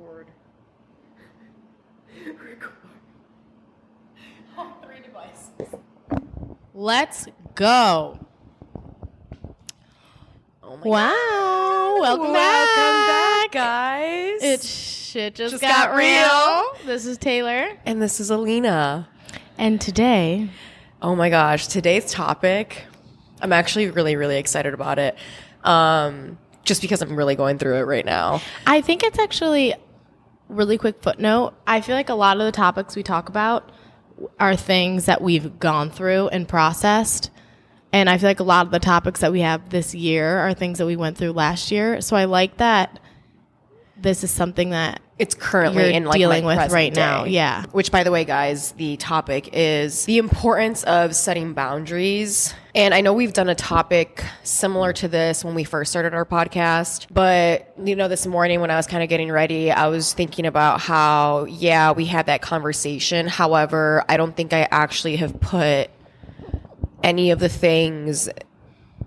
record. record. All three devices. Let's go. Oh my Wow. Welcome, Welcome back. back, guys. It shit just, Just got, got real. real. This is Taylor. and this is Alina. And today, Oh my gosh, today's topic, I'm actually really, really excited about it. Um, just because I'm really going through it right now. I think it's actually really quick footnote. I feel like a lot of the topics we talk about are things that we've gone through and processed. And I feel like a lot of the topics that we have this year are things that we went through last year. So I like that this is something that It's currently in like dealing with right now, yeah. Which, by the way, guys, the topic is the importance of setting boundaries. And I know we've done a topic similar to this when we first started our podcast, but you know, this morning when I was kind of getting ready, I was thinking about how, yeah, we had that conversation. However, I don't think I actually have put any of the things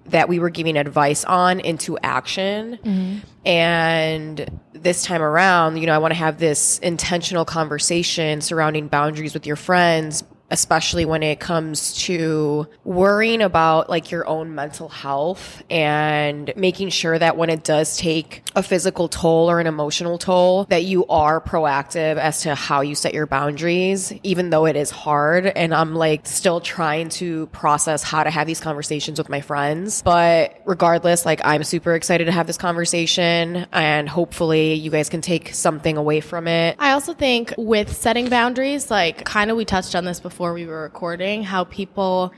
that we were giving advice on into action. Mm-hmm. And this time around, you know, I want to have this intentional conversation surrounding boundaries with your friends, especially when it comes to worrying about like your own mental health and making sure that when it does take a physical toll or an emotional toll, that you are proactive as to how you set your boundaries, even though it is hard. And I'm like still trying to process how to have these conversations with my friends. But regardless, like I'm super excited to have this conversation and hopefully you guys can take something away from it. I also think with setting boundaries, like kind of we touched on this before we were recording, how people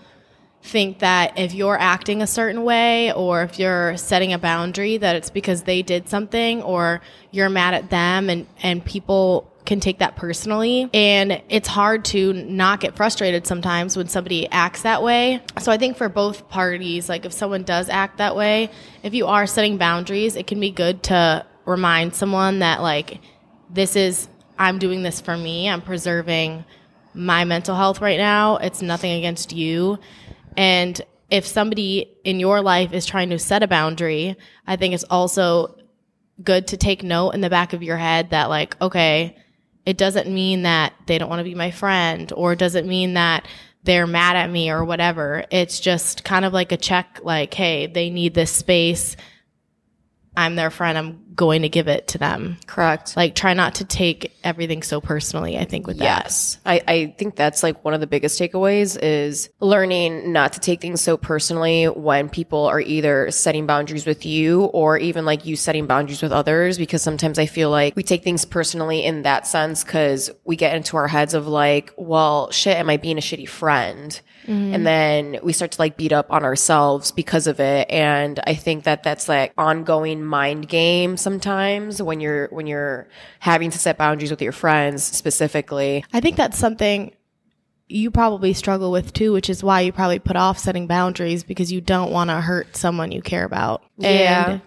think that if you're acting a certain way or if you're setting a boundary that it's because they did something or you're mad at them and and people can take that personally and it's hard to not get frustrated sometimes when somebody acts that way. So I think for both parties like if someone does act that way, if you are setting boundaries, it can be good to remind someone that like this is I'm doing this for me. I'm preserving my mental health right now. It's nothing against you. And if somebody in your life is trying to set a boundary, I think it's also good to take note in the back of your head that like, okay, it doesn't mean that they don't want to be my friend or it doesn't mean that they're mad at me or whatever. It's just kind of like a check like, hey, they need this space. I'm their friend. I'm going to give it to them. Correct. Like try not to take everything so personally, I think with that. Yes. I, I think that's like one of the biggest takeaways is learning not to take things so personally when people are either setting boundaries with you or even like you setting boundaries with others. Because sometimes I feel like we take things personally in that sense because we get into our heads of like, well, shit, am I being a shitty friend? And then we start to like beat up on ourselves because of it. And I think that that's like ongoing mind game sometimes when you're, when you're having to set boundaries with your friends specifically. I think that's something you probably struggle with too, which is why you probably put off setting boundaries because you don't want to hurt someone you care about. Yeah. And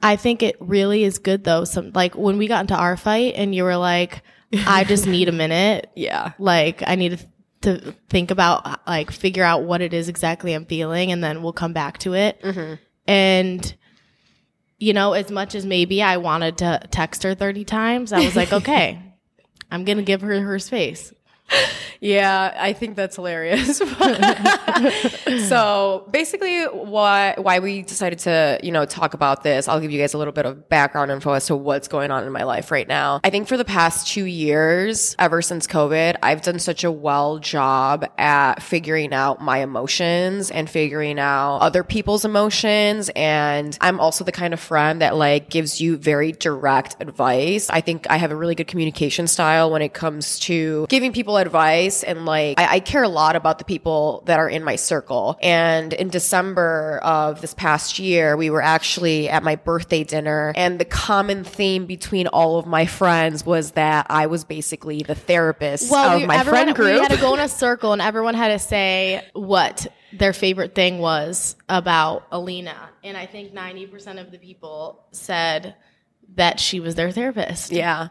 I think it really is good though. Some like when we got into our fight and you were like, I just need a minute. Yeah. Like I need to, to think about like figure out what it is exactly I'm feeling and then we'll come back to it. Mm-hmm. And you know, as much as maybe I wanted to text her 30 times, I was like, okay, I'm going to give her her space. Yeah, I think that's hilarious. so basically why why we decided to, you know, talk about this, I'll give you guys a little bit of background info as to what's going on in my life right now. I think for the past two years, ever since COVID, I've done such a well job at figuring out my emotions and figuring out other people's emotions. And I'm also the kind of friend that like gives you very direct advice. I think I have a really good communication style when it comes to giving people advice and like I, I care a lot about the people that are in my circle. And in December of this past year, we were actually at my birthday dinner and the common theme between all of my friends was that I was basically the therapist of we- my everyone- friend group. We had to go in a circle, and everyone had to say what their favorite thing was about Alina. And I think ninety percent of the people said that she was their therapist. yeah.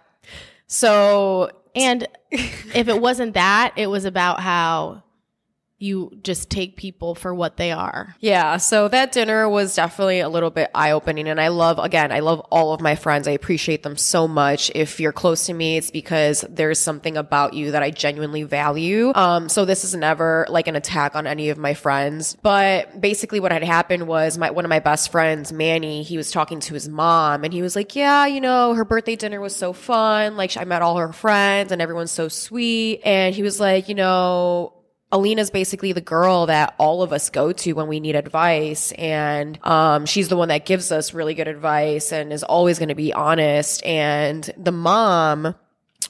So And if it wasn't that, it was about how you just take people for what they are. Yeah, so that dinner was definitely a little bit eye opening. And I love, again, I love all of my friends. I appreciate them so much. If you're close to me, it's because there's something about you that I genuinely value. Um, so this is never like an attack on any of my friends. But basically, what had happened was my one of my best friends, Manny, he was talking to his mom and he was like, Yeah, you know, her birthday dinner was so fun. Like, I met all her friends and everyone's so sweet. And he was like, You know, Alina's basically the girl that all of us go to when we need advice. And um, she's the one that gives us really good advice and is always going to be honest. And the mom,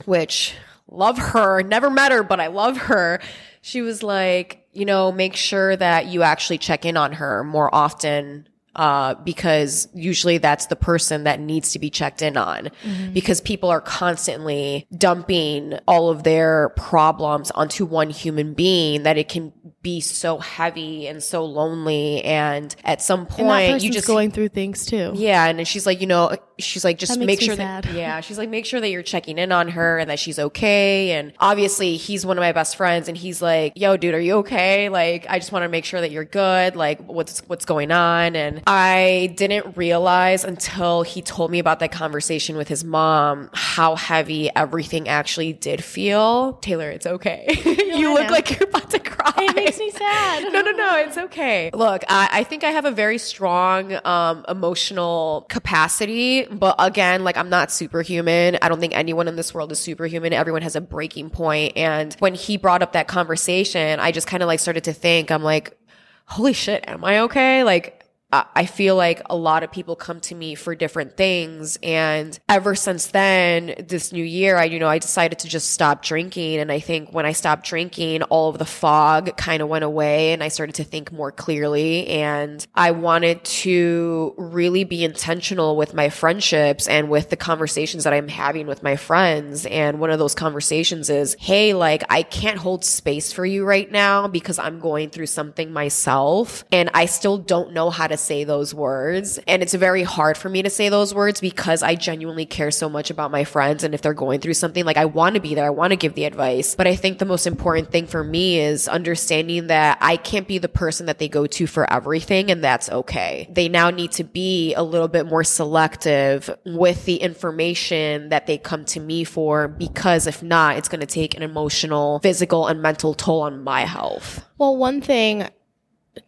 which love her, never met her, but I love her. She was like, you know, make sure that you actually check in on her more often uh, because usually that's the person that needs to be checked in on because people are constantly dumping all of their problems onto one human being that it can be so heavy and so lonely. And at some point, you just going through things too. yeah, and she's like, you know, she's like, just make sure that, yeah, she's like, make sure that you're checking in on her and that she's okay. And obviously, he's one of my best friends, and he's like, yo, dude, are you okay? Like, I just want to make sure that you're good. Like, what's what's going on? And I didn't realize until he told me about that conversation with his mom how heavy everything actually did feel. Taylor, it's okay. you I look know. like you're about to cry. It makes me sad. No, no, no. It's okay. Look, I, I think I have a very strong um, emotional capacity, but again, like I'm not superhuman. I don't think anyone in this world is superhuman. Everyone has a breaking point. And when he brought up that conversation, I just kind of like started to think, I'm like, holy shit, am I okay? Like, I feel like a lot of people come to me for different things. And ever since then, this new year, I, you know, I decided to just stop drinking. And I think when I stopped drinking, all of the fog kind of went away and I started to think more clearly. And I wanted to really be intentional with my friendships and with the conversations that I'm having with my friends. And one of those conversations is, Hey, like I can't hold space for you right now because I'm going through something myself and I still don't know how to say those words. And it's very hard for me to say those words because I genuinely care so much about my friends. And if they're going through something, like I want to be there, I want to give the advice. But I think the most important thing for me is understanding that I can't be the person that they go to for everything. And that's okay. They now need to be a little bit more selective with the information that they come to me for because if not, it's going to take an emotional, physical, and mental toll on my health. Well, one thing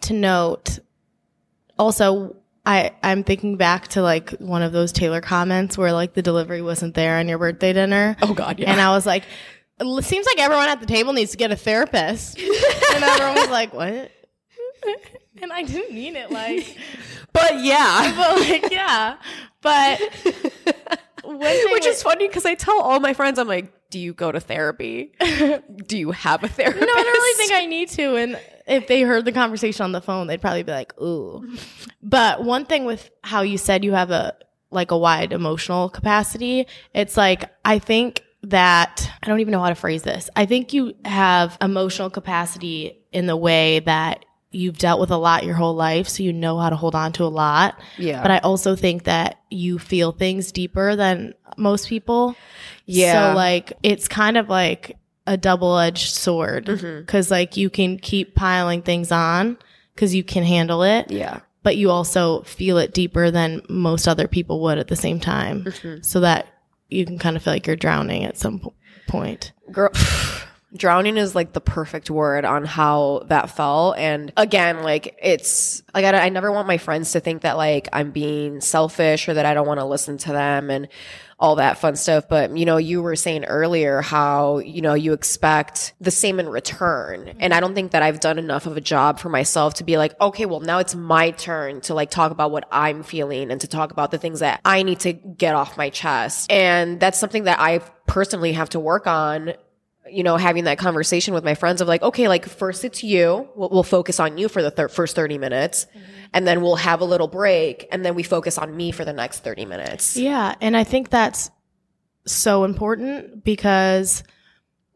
to note also I I'm thinking back to like one of those Taylor comments where like the delivery wasn't there on your birthday dinner. Oh, God, yeah. And I was like it seems like everyone at the table needs to get a therapist. and everyone was like, "What?" And I didn't mean it like But yeah. but like yeah. But Which with- is funny because I tell all my friends, I'm like, do you go to therapy? do you have a therapist? No, I don't really think I need to. And if they heard the conversation on the phone, they'd probably be like, ooh. But one thing with how you said you have a like a wide emotional capacity, it's like I think that I don't even know how to phrase this. I think you have emotional capacity in the way that you've dealt with a lot your whole life, so you know how to hold on to a lot. Yeah. But I also think that you feel things deeper than most people. Yeah. So like it's kind of like a double-edged sword Mm-hmm. cuz like you can keep piling things on cuz you can handle it, yeah. but you also feel it deeper than most other people would at the same time. Mm-hmm. So that you can kind of feel like you're drowning at some po- point. Girl, drowning is like the perfect word on how that felt. And again, like it's like I, I never want my friends to think that like I'm being selfish or that I don't want to listen to them and all that fun stuff. But you know, you were saying earlier how you know you expect the same in return, and I don't think that I've done enough of a job for myself to be like, okay, well now it's my turn to like talk about what I'm feeling and to talk about the things that I need to get off my chest, and that's something that I personally have to work on you know, having that conversation with my friends of like, okay, like first it's you. We'll, we'll focus on you for the thir- first 30 minutes mm-hmm. and then we'll have a little break and then we focus on me for the next 30 minutes. Yeah, and I think that's so important because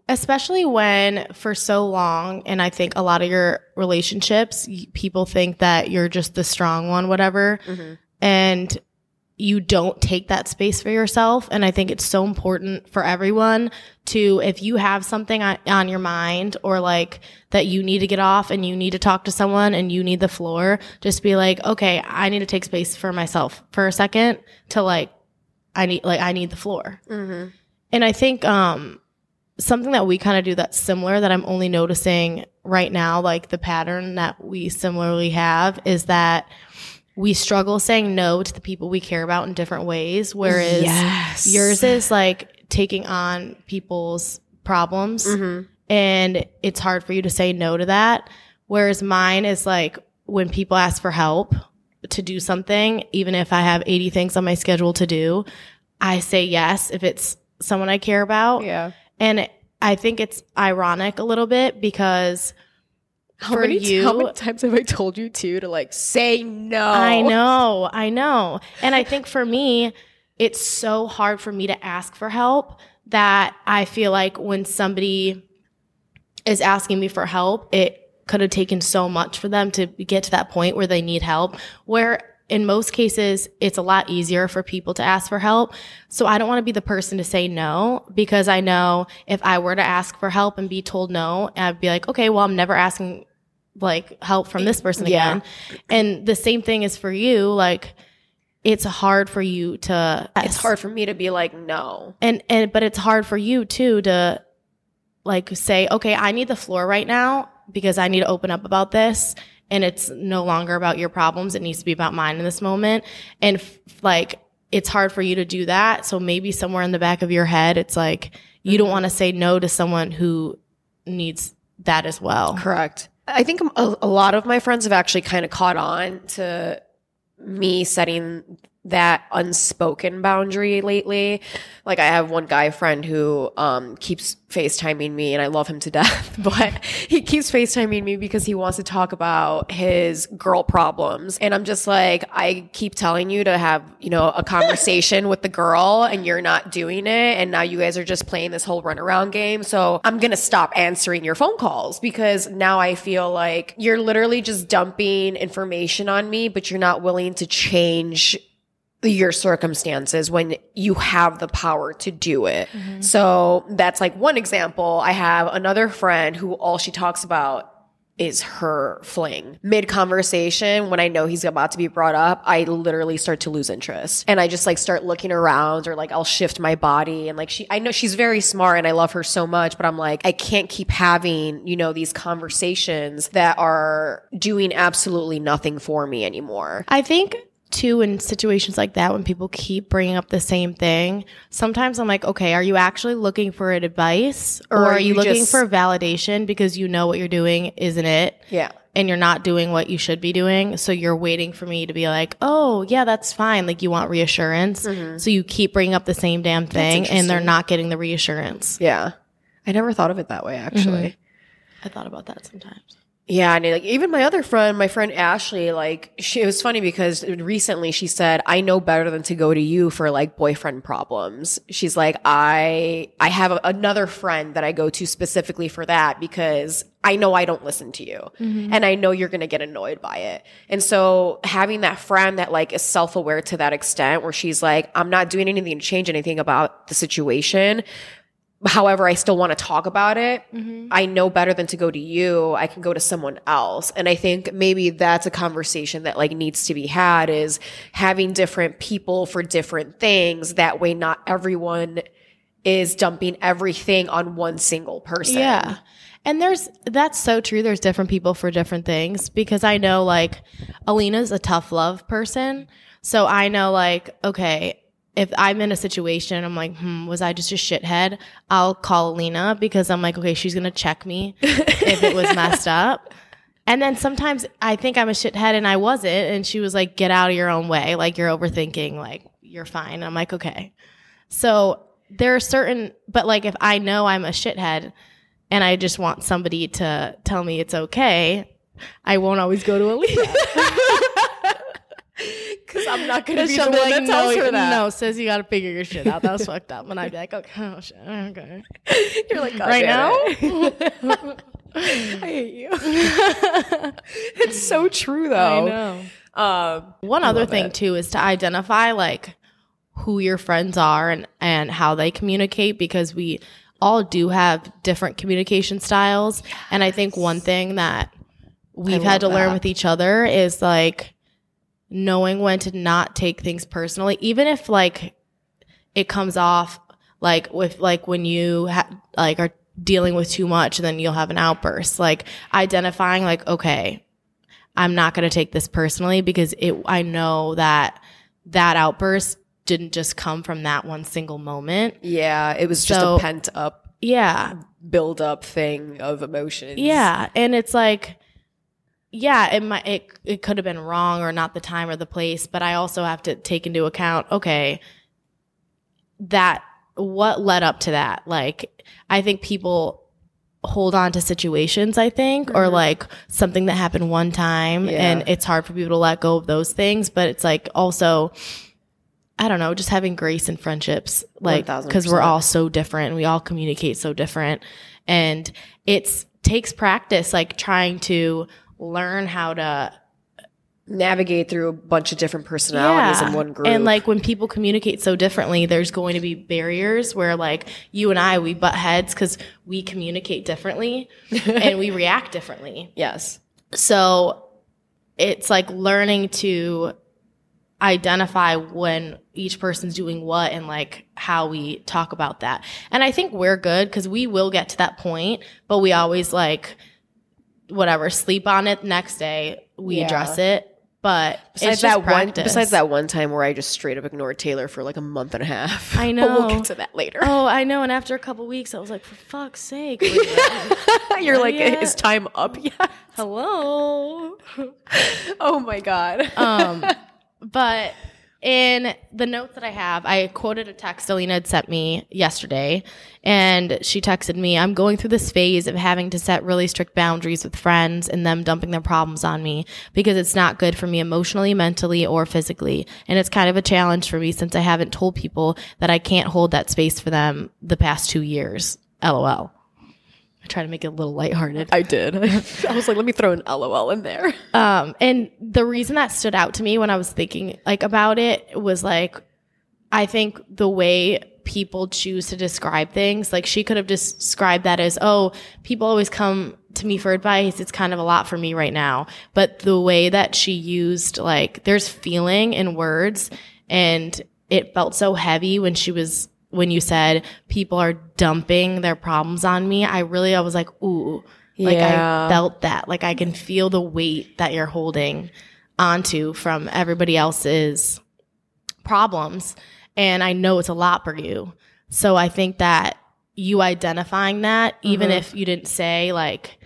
especially when for so long and I think a lot of your relationships people think that you're just the strong one whatever. Mm-hmm. And you don't take that space for yourself. And I think it's so important for everyone to, if you have something on, your mind or like that you need to get off and you need to talk to someone and you need the floor, just be like, okay, I need to take space for myself for a second to like, I need, like, I need the floor. And I think, um, something that we kind of do that's similar that I'm only noticing right now, like the pattern that we similarly have is that we struggle saying no to the people we care about in different ways. Whereas Yes. yours is like taking on people's problems mm-hmm. and it's hard for you to say no to that. Whereas mine is like when people ask for help to do something, even if I have 80 things on my schedule to do, I say yes if it's someone I care about. Yeah. And I think it's ironic a little bit because How for many, you, how many times have I told you to to like say no? I know, I know. And I think for me, it's so hard for me to ask for help that I feel like when somebody is asking me for help, it could have taken so much for them to get to that point where they need help. Where in most cases, it's a lot easier for people to ask for help. So I don't want to be the person to say no because I know if I were to ask for help and be told no, I'd be like, okay, well, I'm never asking like help from this person Yeah. again. And the same thing is for you. Like, it's hard for you to. It's hard for me to be like no. and and but it's hard for you too to like say okay i need the floor right now because i need to open up about this and it's no longer about your problems. It needs to be about mine in this moment. And f- like it's hard for you to do that. So maybe somewhere in the back of your head it's like you don't mm-hmm. want to say no to someone who needs that as well. Correct. I think a, a lot of my friends have actually kind of caught on to me setting that unspoken boundary lately. Like I have one guy friend who um, keeps FaceTiming me and I love him to death, but he keeps FaceTiming me because he wants to talk about his girl problems. And I'm just like, I keep telling you to have, you know, a conversation with the girl and you're not doing it. And now you guys are just playing this whole runaround game. So I'm going to stop answering your phone calls because now I feel like you're literally just dumping information on me, but you're not willing to change your circumstances when you have the power to do it. So that's like one example. I have another friend who all she talks about is her fling. Mid conversation, when I know he's about to be brought up, I literally start to lose interest. And I just like start looking around or like I'll shift my body and like she I know she's very smart and I love her so much, but I'm like, I can't keep having, you know, these conversations that are doing absolutely nothing for me anymore. I think too in situations like that when people keep bringing up the same thing, sometimes I'm like, okay, are you actually looking for advice or, are are you you looking just- for validation because you know what you're doing isn't it? Yeah. And you're not doing what you should be doing. So you're waiting for me to be like, oh, yeah, that's fine. Like you want reassurance. Mm-hmm. So you keep bringing up the same damn thing and they're not getting the reassurance. Yeah. I never thought of it that way actually. Mm-hmm. I thought about that sometimes. Yeah, and like even my other friend, my friend Ashley, like she it was funny because recently she said, "I know better than to go to you for like boyfriend problems." She's like, "I I have a, another friend that I go to specifically for that because I know I don't listen to you, mm-hmm. and I know you're going to get annoyed by it." And so having that friend that like is self-aware to that extent where she's like, "I'm not doing anything to change anything about the situation." However, I still want to talk about it. Mm-hmm. I know better than to go to you. I can go to someone else. And I think maybe that's a conversation that like needs to be had is having different people for different things. That way, not everyone is dumping everything on one single person. Yeah. And there's that's so true. There's different people for different things because I know like Alina's a tough love person. So I know like, okay, if I'm in a situation, I'm like, hmm, was I just a shithead? I'll call Alina because I'm like, okay, she's gonna check me if it was messed up. And then sometimes I think I'm a shithead and I wasn't. And she was like, get out of your own way. Like you're overthinking, like you're fine. I'm like, okay. So there are certain, but like if I know I'm a shithead and I just want somebody to tell me it's okay, I won't always go to Alina. Because I'm not going to be the one like, that tells no, her that. no, says you got to figure your shit out. That was fucked up. And I'd be like, okay, oh shit, okay. You're like, Right now? I hate you. it's so true though. I know. Um, One I other thing it. too is to identify like who your friends are and and how they communicate because we all do have different communication styles and I think one thing that we've had to love learn with each other is like knowing when to not take things personally even if like it comes off like with like when you ha- like are dealing with too much then you'll have an outburst like identifying like okay I'm not going to take this personally because it I know that that outburst didn't just come from that one single moment. Yeah, it was just a pent up Yeah. build up thing of emotions. Yeah, and it's like yeah, it might it it could have been wrong or not the time or the place, but I also have to take into account okay, that what led up to that? Like I think people hold on to situations, I think, or Mhm. like something that happened one time Yeah. and it's hard for people to let go of those things, but it's like also I don't know, just having grace in friendships, like because we're all so different and we all communicate so different, and it's takes practice, like trying to learn how to Navigate through a bunch of different personalities in one group. and like when people communicate so differently, there's going to be barriers where like you and I we butt heads because we communicate differently and we react differently. yes. So it's like learning to identify when each person's doing what and like how we talk about that. And I think we're good because we will get to that point, but we always like whatever, sleep on it next day, we Yeah. address it. But Besides that one besides that one time where I just straight up ignored Taylor for like a month and a half. I know. But we'll get to that later. Oh, I know. And after a couple weeks, I was like, for fuck's sake. You're like, yeah. is time up yet? Hello. Oh my god. um, but in the notes that I have, I quoted a text Alina had sent me yesterday, and she texted me, I'm going through this phase of having to set really strict boundaries with friends and them dumping their problems on me because it's not good for me emotionally, mentally, or physically. And it's kind of a challenge for me since I haven't told people that I can't hold that space for them the past two years. LOL. I try to make it a little lighthearted. I did. I was like, let me throw an LOL in there. Um, and the reason that stood out to me when I was thinking like about it was like, I think the way people choose to describe things, like she could have just described that as, oh, people always come to me for advice. It's kind of a lot for me right now. But the way that she used, like, there's feeling in words and it felt so heavy when she was, when you said people are dumping their problems on me. I really, I was like, ooh, like I felt that. Like I can feel the weight that you're holding onto from everybody else's problems. And I know it's a lot for you. So I think that you identifying that, even Mhm. if you didn't say like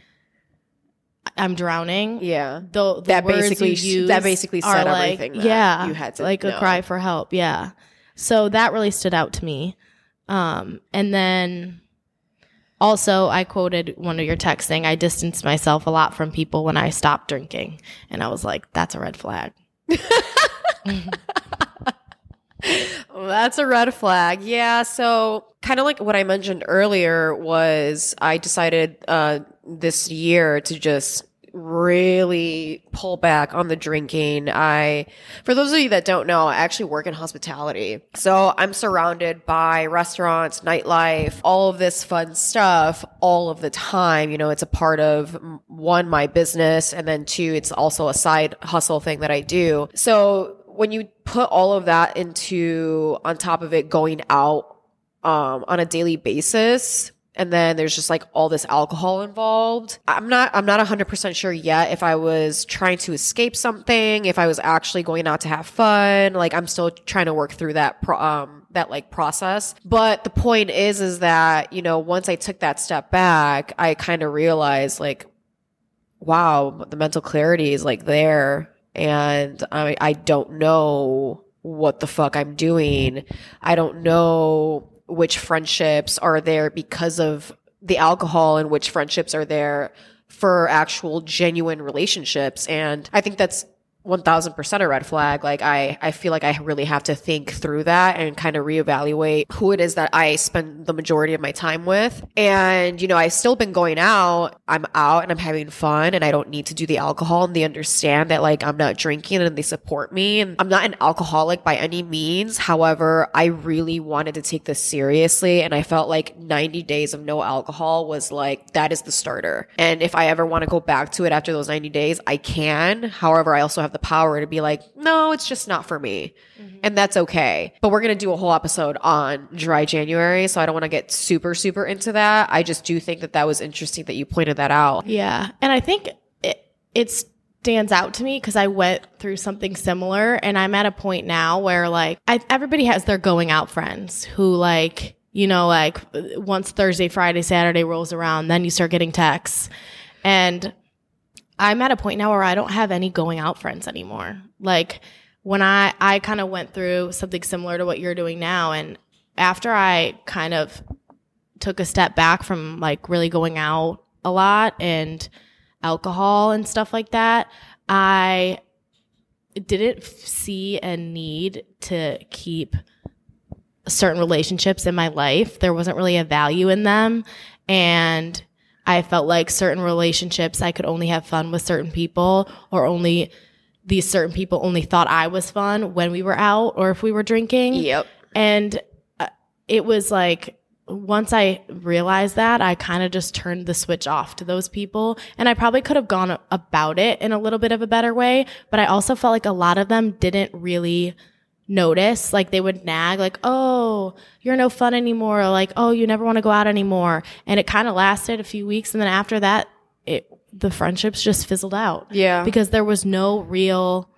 I'm drowning, Yeah. the, the That words basically you sh- use that basically said like, everything that yeah, you had to like a cry for help. Yeah. So that really stood out to me. Um, and then also I quoted one of your texts saying I distanced myself a lot from people when I stopped drinking. And I was like, that's a red flag. That's a red flag. Yeah. So, kind of like what I mentioned earlier was I decided uh, this year to just really pull back on the drinking. I, for those of you that don't know, I actually work in hospitality. So I'm surrounded by restaurants, nightlife, all of this fun stuff all of the time. You know, it's a part of one, my business, and then two, it's also a side hustle thing that I do. So when you put all of that into on top of it going out um, on a daily basis and then there's just like all this alcohol involved. I'm not i'm not 100% sure yet if i was trying to escape something if i was actually going out to have fun. Like i'm still trying to work through that pro- um that like process. But the point is is that you know once i took that step back i kind of realized like wow the mental clarity is like there. And I, I don't know what the fuck I'm doing. I don't know which friendships are there because of the alcohol and which friendships are there for actual genuine relationships. And I think that's 1000% a red flag. Like I, I feel like I really have to think through that and kind of reevaluate who it is that I spend the majority of my time with. And, you know, I've still been going out. I'm out and I'm having fun and I don't need to do the alcohol and they understand that like I'm not drinking and they support me. And I'm not an alcoholic by any means. However, I really wanted to take this seriously and I felt like 90 days of no alcohol was like, that is the starter. And if I ever want to go back to it after those 90 days, I can. However, I also have the power to be like, no, it's just not for me. Mm-hmm. And that's okay. But we're going to do a whole episode on dry January. So I don't want to get super, super into that. I just do think that that was interesting that you pointed that out. Yeah. And I think it, it stands out to me because I went through something similar and I'm at a point now where like I, everybody has their going out friends who like, you know, like once Thursday, Friday, Saturday rolls around, then you start getting texts. And I'm at a point now where I don't have any going out friends anymore. Like when I I kind of went through something similar to what you're doing now and after I kind of took a step back from like really going out a lot and alcohol and stuff like that, I didn't see a need to keep certain relationships in my life. There wasn't really a value in them and I felt like certain relationships I could only have fun with certain people or only these certain people only thought I was fun when we were out or if we were drinking. Yep. And uh, it was like once I realized that, I kind of just turned the switch off to those people. And I probably could have gone about it in a little bit of a better way, but I also felt like a lot of them didn't really notice like they would nag like oh you're no fun anymore or like oh you never want to go out anymore and it kind of lasted a few weeks and then after that it the friendships just fizzled out Yeah. because there was no real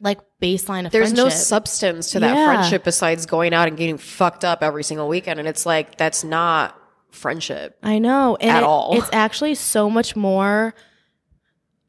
like baseline of There's no substance to that Yeah. friendship besides going out and getting fucked up every single weekend. And it's like, that's not friendship. I know. And at it- all. It's actually so much more.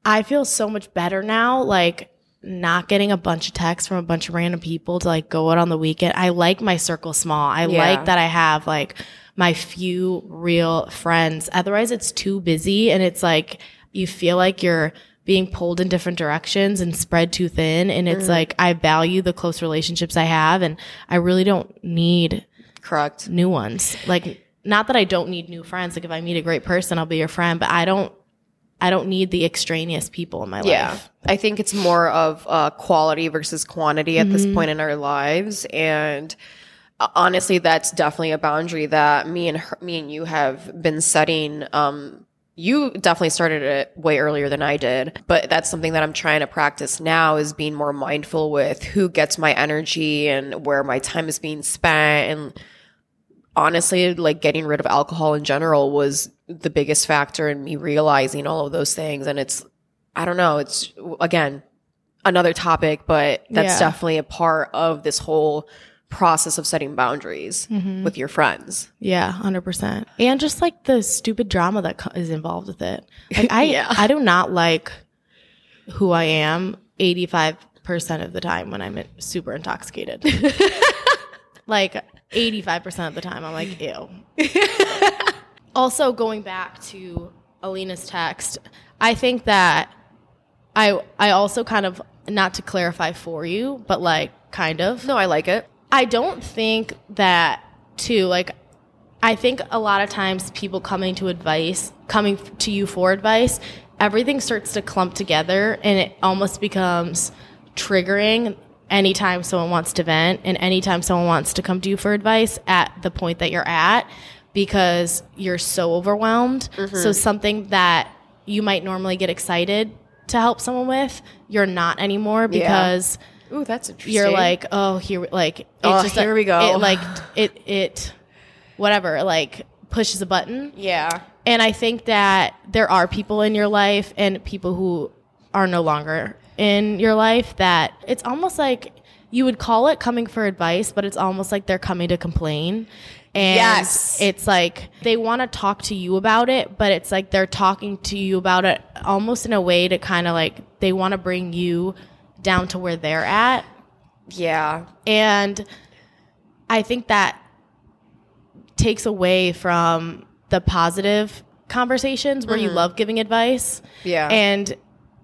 I feel so much better now, like not getting a bunch of texts from a bunch of random people to like go out on the weekend. I like my circle small. I Yeah. like that I have like my few real friends. Otherwise, it's too busy and it's like you feel like you're being pulled in different directions and spread too thin. And Mm. it's like I value the close relationships I have and I really don't need Correct. new ones. Like not that I don't need new friends. Like if I meet a great person, I'll be your friend, but I don't I don't need the extraneous people in my Yeah. life. I think it's more of uh, quality versus quantity at this Mm-hmm. point in our lives. And uh, honestly, that's definitely a boundary that me and her, me and you have been setting. Um, you definitely started it way earlier than I did, but that's something that I'm trying to practice now is being more mindful with who gets my energy and where my time is being spent. And honestly, like getting rid of alcohol in general was the biggest factor in me realizing all of those things. And it's, I don't know, it's again, another topic, but that's Yeah. definitely a part of this whole process of setting boundaries Mm-hmm. with your friends. Yeah, hundred percent. And just like the stupid drama that co- is involved with it. Like I, Yeah. I do not like who I am eighty five percent of the time when I'm super intoxicated. like eighty five percent of the time, I'm like, ew. also, going back to Alina's text, I think that I I also kind of not to clarify for you, but like kind of No, I like it. I don't think that too like I think a lot of times people coming to advice, coming to you for advice, everything starts to clump together and it almost becomes triggering anytime someone wants to vent and anytime someone wants to come to you for advice at the point that you're at because you're so overwhelmed. So mm-hmm. something that you might normally get excited to help someone with, you're not anymore because Ooh, that's interesting. you're like, oh, here, like, it Oh, just, uh, here we go. It like, it, it, whatever, like, pushes a button. yeah. And I think that there are people in your life and people who are no longer in your life that it's almost like you would call it coming for advice, but it's almost like they're coming to complain. And Yes. it's like they want to talk to you about it, but it's like they're talking to you about it almost in a way to kind of like they want to bring you down to where they're at. Yeah. And I think that takes away from the positive conversations where you mm-hmm. love giving advice. Yeah. And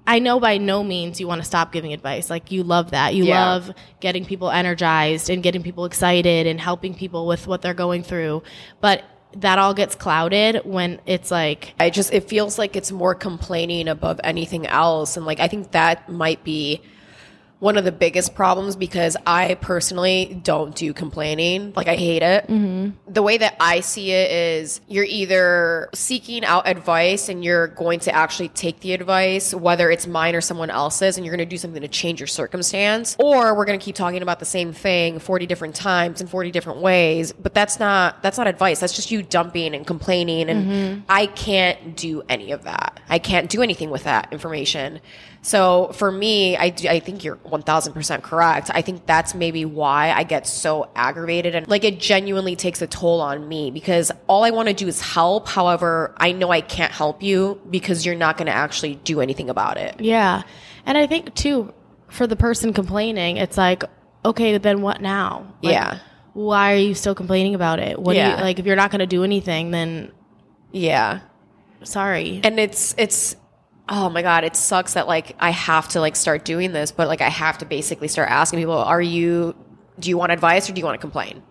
I know by no means you want to stop giving advice. Like you love that. You Yeah. love getting people energized and getting people excited and helping people with what they're going through. But that all gets clouded when it's like I just it feels like it's more complaining above anything else and like I think that might be one of the biggest problems because I personally don't do complaining. Like I hate it. Mm-hmm. The way that I see it is you're either seeking out advice and you're going to actually take the advice, whether it's mine or someone else's, and you're going to do something to change your circumstance, or we're going to keep talking about the same thing 40 different times in 40 different ways. But that's not that's not advice. That's just you dumping and complaining, and mm-hmm. I can't do any of that. I can't do anything with that information. So for me, I, do, I think you're 1000% correct. I think that's maybe why I get so aggravated and like it genuinely takes a toll on me because all I want to do is help. However, I know I can't help you because you're not going to actually do anything about it. Yeah. And I think too, for the person complaining, it's like, okay, then what now? Like, Yeah. Why are you still complaining about it? What do Yeah. you like if you're not gonna do anything, then Yeah. sorry. And it's, it's, oh my God, it sucks that like I have to like start doing this, but like I have to basically start asking people, are you, do you want advice or do you want to complain?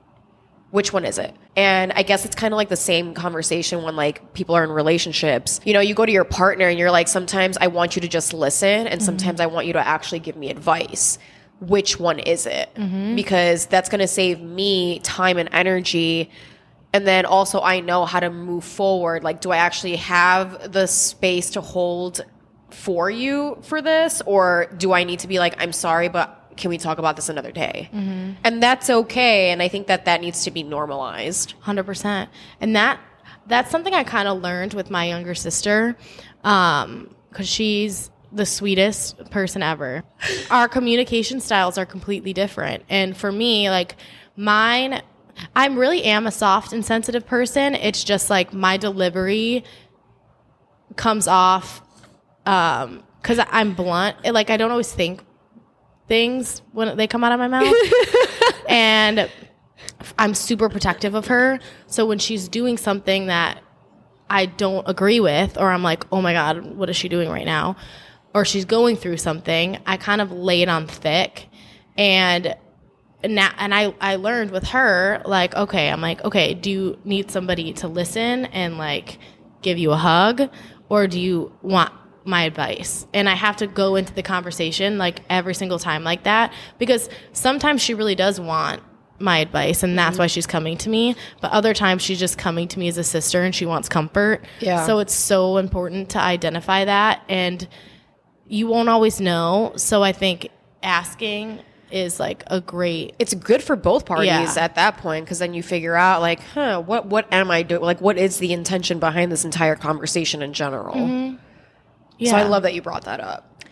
which one is it? And I guess it's kind of like the same conversation when like people are in relationships. You know, you go to your partner and you're like, sometimes I want you to just listen, and mm-hmm. sometimes I want you to actually give me advice. Which one is it? Mm-hmm. Because that's going to save me time and energy. And then also, I know how to move forward. Like, do I actually have the space to hold for you for this? Or do I need to be like, I'm sorry, but can we talk about this another day? Mm-hmm. And that's okay. And I think that that needs to be normalized. Hundred percent, and that that's something I kind of learned with my younger sister, um, because she's the sweetest person ever. Our communication styles are completely different, and for me, like mine, I really am a soft and sensitive person. It's just like my delivery comes off um because i'm blunt. It- like i don't always think things when they come out of my mouth. And i'm super protective of her. So when she's doing something that i don't agree with or i'm like oh my god what is she doing right now? or she's going through something i kind of lay it on thick. And now and I, I learned with her like okay i'm like okay do you need somebody to listen and like give you a hug? Or do you want my advice? And i have to go into the conversation like every single time like that because sometimes she really does want my advice and that's why mm-hmm. she's coming to me. But other times she's just coming to me as a sister and she wants comfort. Yeah. so it's so important to identify that and you won't always know. So i think asking is like a great It's good for both parties Yeah. at that point because then you figure out like, huh, what what am I doing? Like, what is the intention behind this entire conversation in general? yeah. So I love that you brought that up.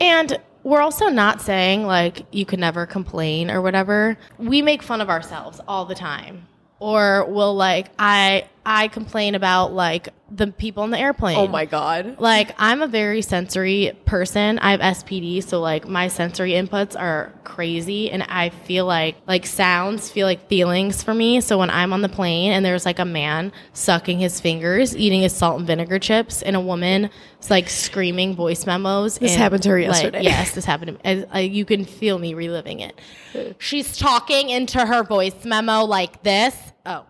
And we're also not saying like you can never complain or whatever. We make fun of ourselves all the time. Or we'll like I I complain about like the people in the airplane. Oh my god. Like I'm a very sensory person. I have SPD, so like my sensory inputs are crazy and I feel like like sounds feel like feelings for me. So when I'm on the plane and there's like a man sucking his fingers, eating his salt and vinegar chips, and a woman is like screaming voice memos. This and, happened to her like, yesterday. yes, this happened to me. I, I, you can feel me reliving it. She's talking into her voice memo like this. Oh.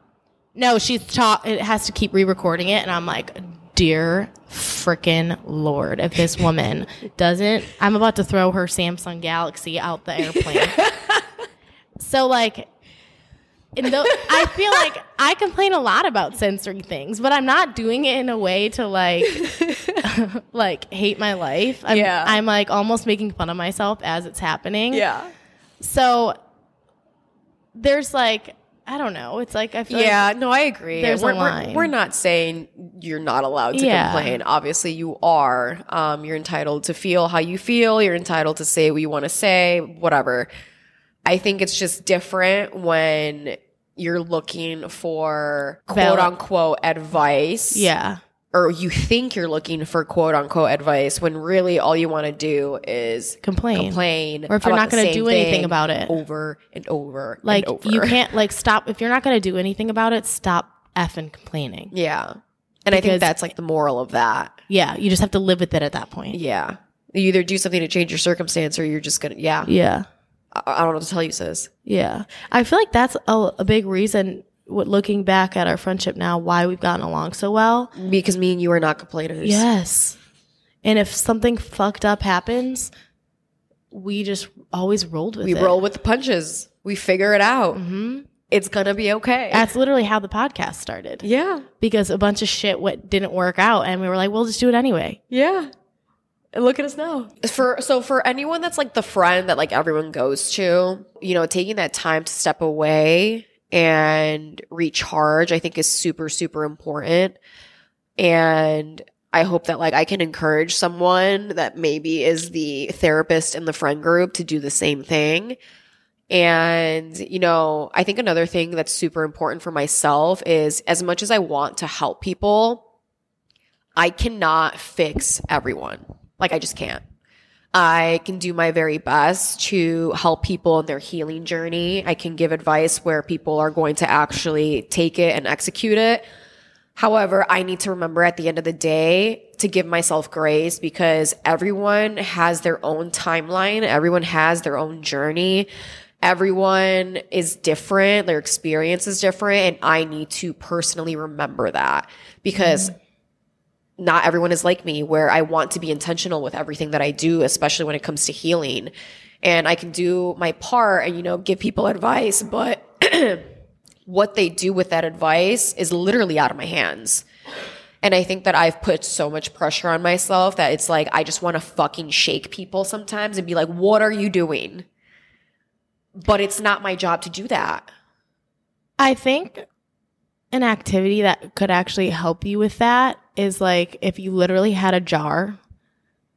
No, she's talk. It has to keep re-recording it, and I'm like, dear freaking lord, if this woman doesn't, I'm about to throw her Samsung Galaxy out the airplane. so like, in the, I feel like I complain a lot about sensory things, but I'm not doing it in a way to like, like hate my life. I'm, Yeah. I'm like almost making fun of myself as it's happening. Yeah. So there's like I don't know. It's like I feel like Yeah, no, I agree. There's a we're, we're- line. We're, not saying you're not allowed to Yeah. complain. Obviously, you are. Um, you're entitled to feel how you feel. You're entitled to say what you want to say, whatever. I think it's just different when you're looking for quote unquote advice. yeah. Or you think you're looking for quote unquote advice when really all you want to do is Complain. complain. Or if you're not gonna do anything about it. over and over Like and over. you can't like stop if you're not going to do anything about it, stop effing complaining. Yeah. And I think that's like the moral of that. Yeah, you just have to live with it at that point. Yeah. You either do something to change your circumstance or you're just gonna, yeah. Yeah. I, I don't know what to tell you, sis. Yeah. I feel like that's a, a big reason, looking back at our friendship now, why we've gotten along so well. Because me and you are not complainers. Yes. And if something fucked up happens, we just always rolled with We it. roll with the punches. We figure it out. Mm-hmm. It's gonna be okay. That's literally how the podcast started. yeah. Because a bunch of shit what didn't work out and we were like, we'll just do it anyway. Yeah. And look at us now. For so for anyone that's like the friend that like everyone goes to, you know, taking that time to step away and recharge, I think is super super important. And I hope that like I can encourage someone that maybe is the therapist in the friend group to do the same thing. And, you know, I think another thing that's super important for myself is as much as I want to help people, I cannot fix everyone. Like, I just can't. I can do my very best to help people in their healing journey. I can give advice where people are going to actually take it and execute it. However, I need to remember at the end of the day to give myself grace because everyone has their own timeline. Everyone has their own journey. Everyone is different. Their experience is different. And I need to personally remember that because not everyone is like me where I want to be intentional with everything that I do, especially when it comes to healing. And I can do my part and, you know, give people advice, but what they do with that advice is literally out of my hands. And I think that I've put so much pressure on myself that it's like I just want to fucking shake people sometimes and be like, what are you doing? But it's not my job to do that. I think an activity that could actually help you with that is like if you literally had a jar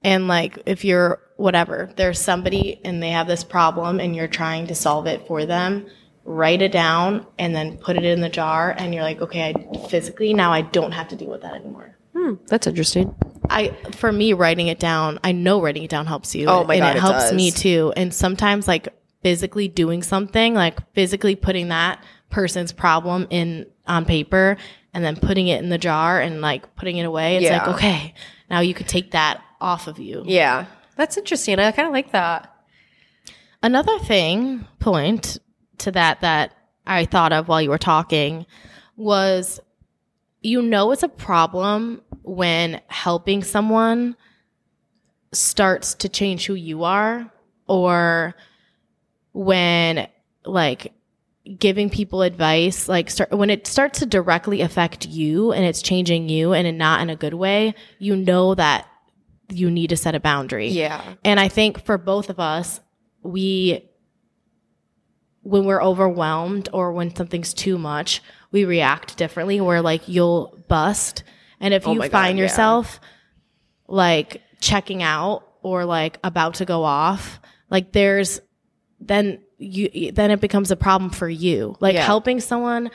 and like if you're whatever, there's somebody and they have this problem and you're trying to solve it for them, write it down and then put it in the jar and you're like, okay, I physically now I don't have to deal with that anymore. Hmm, that's interesting. I for me writing it down, I know writing it down helps you. Oh my and God, it it helps me too. And sometimes like physically doing something, like physically putting that person's problem in on paper and then putting it in the jar and like putting it away. It's Yeah. like, okay, now you could take that off of you. Yeah. That's interesting. I kind of like that. Another thing, point to that that I thought of while you were talking was you know it's a problem when helping someone starts to change who you are or when like giving people advice like start when it starts to directly affect you and it's changing you and in- not in a good way you know that you need to set a boundary Yeah. and I think for both of us, we, when we're overwhelmed or when something's too much, we react differently. Where like you'll bust. And if Oh you my God, find yeah. yourself like checking out or like about to go off, like there's, then you, then it becomes a problem for you. Like Yeah. helping someone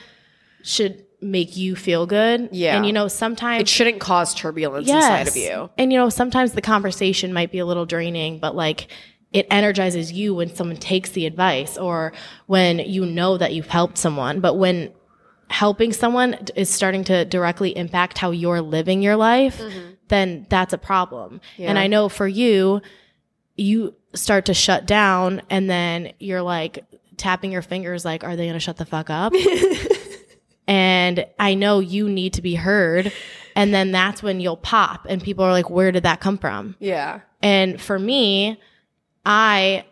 should make you feel good. Yeah. And you know, sometimes It shouldn't cause turbulence inside of you. and you know, sometimes the conversation might be a little draining, but like it energizes you when someone takes the advice or when you know that you've helped someone. But when helping someone is starting to directly impact how you're living your life, mm-hmm. then that's a problem. And I know for you, you start to shut down and then you're like tapping your fingers like, are they going to shut the fuck up? and I know you need to be heard. And then that's when you'll pop and people are like, where did that come from? Yeah. And for me, I,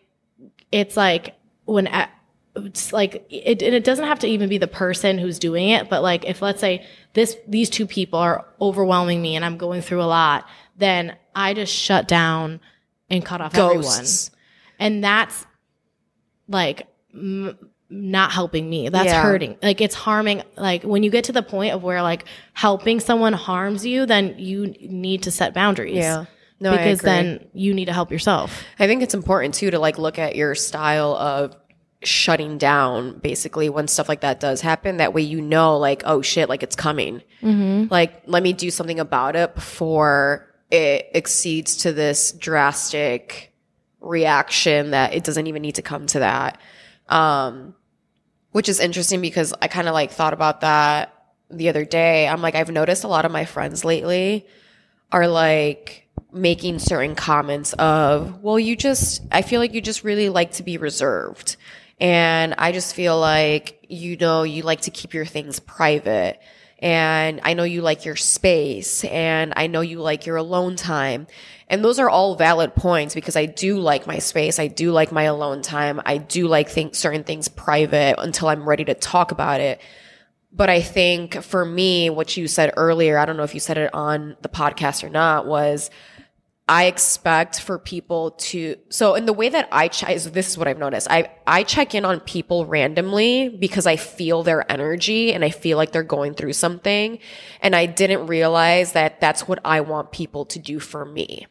it's like when, I- it's like, it, and it doesn't have to even be the person who's doing it, but like if let's say this, these two people are overwhelming me and I'm going through a lot, then I just shut down and cut off everyone. Ghosts. And that's like, m- not helping me. That's Yeah. hurting. Like it's harming. Like when you get to the point of where like helping someone harms you, then you need to set boundaries. Yeah. No, because then you need to help yourself. I think it's important too to like look at your style of shutting down basically when stuff like that does happen. That way you know, like, oh shit, like it's coming. Mm-hmm. Like, let me do something about it before it exceeds to this drastic reaction that it doesn't even need to come to that. Um, which is interesting because I kind of like thought about that the other day. I'm like, I've noticed a lot of my friends lately are like making certain comments of, well, you just, I feel like you just really like to be reserved. And I just feel like, you know, you like to keep your things private. And I know you like your space and I know you like your alone time. And those are all valid points because I do like my space. I do like my alone time. I do like think certain things private until I'm ready to talk about it. But I think for me, what you said earlier, I don't know if you said it on the podcast or not, was I expect for people to, so in the way that I check, this is what I've noticed. I, I check in on people randomly because I feel their energy and I feel like they're going through something. And I didn't realize that that's what I want people to do for me.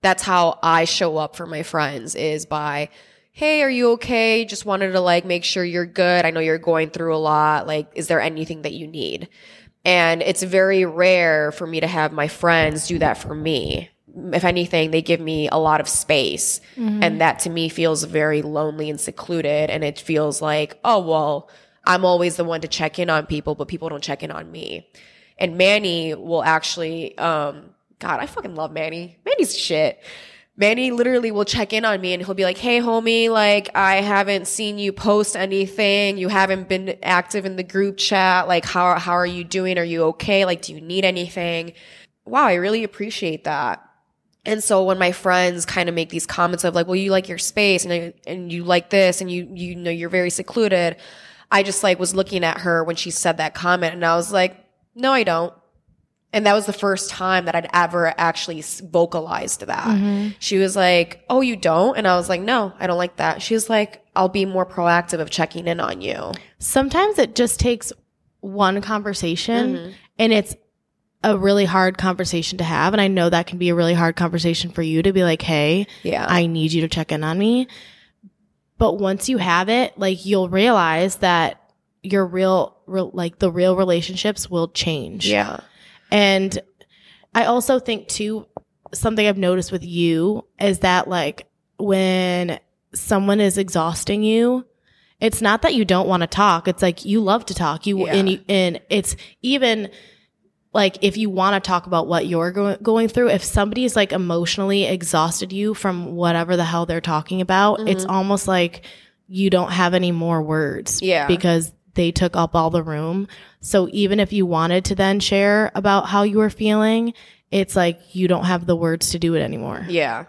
That's how I show up for my friends is by, Hey, are you okay? Just wanted to like make sure you're good. I know you're going through a lot. Like, is there anything that you need? And it's very rare for me to have my friends do that for me. If anything, they give me a lot of space. Mm-hmm. And that to me feels very lonely and secluded. And it feels like, oh, well, I'm always the one to check in on people, but people don't check in on me. And Manny will actually, um, God, I fucking love Manny. Manny's shit. Manny literally will check in on me and he'll be like, Hey, homie, like, I haven't seen you post anything. You haven't been active in the group chat. Like, how, how are you doing? Are you okay? Like, do you need anything? Wow, I really appreciate that. And so when my friends kind of make these comments of like, well, you like your space and, and you like this and you, you know, you're very secluded. I just like was looking at her when she said that comment and I was like, no, I don't. And that was the first time that I'd ever actually vocalized that. Mm-hmm. She was like, Oh, you don't? And I was like, No, I don't like that. She was like, I'll be more proactive of checking in on you. Sometimes it just takes one conversation mm-hmm. and it's a really hard conversation to have. And I know that can be a really hard conversation for you to be like, Hey, yeah, I need you to check in on me. But once you have it, like you'll realize that your real, real like the real relationships will change. Yeah. And I also think too, something I've noticed with you is that like when someone is exhausting you, it's not that you don't want to talk. It's like you love to talk. You yeah. and, you, and it's even like if you want to talk about what you're go- going through, if somebody's like emotionally exhausted you from whatever the hell they're talking about, mm-hmm. it's almost like you don't have any more words. Yeah. Because they took up all the room. So even if you wanted to then share about how you were feeling, it's like you don't have the words to do it anymore. Yeah.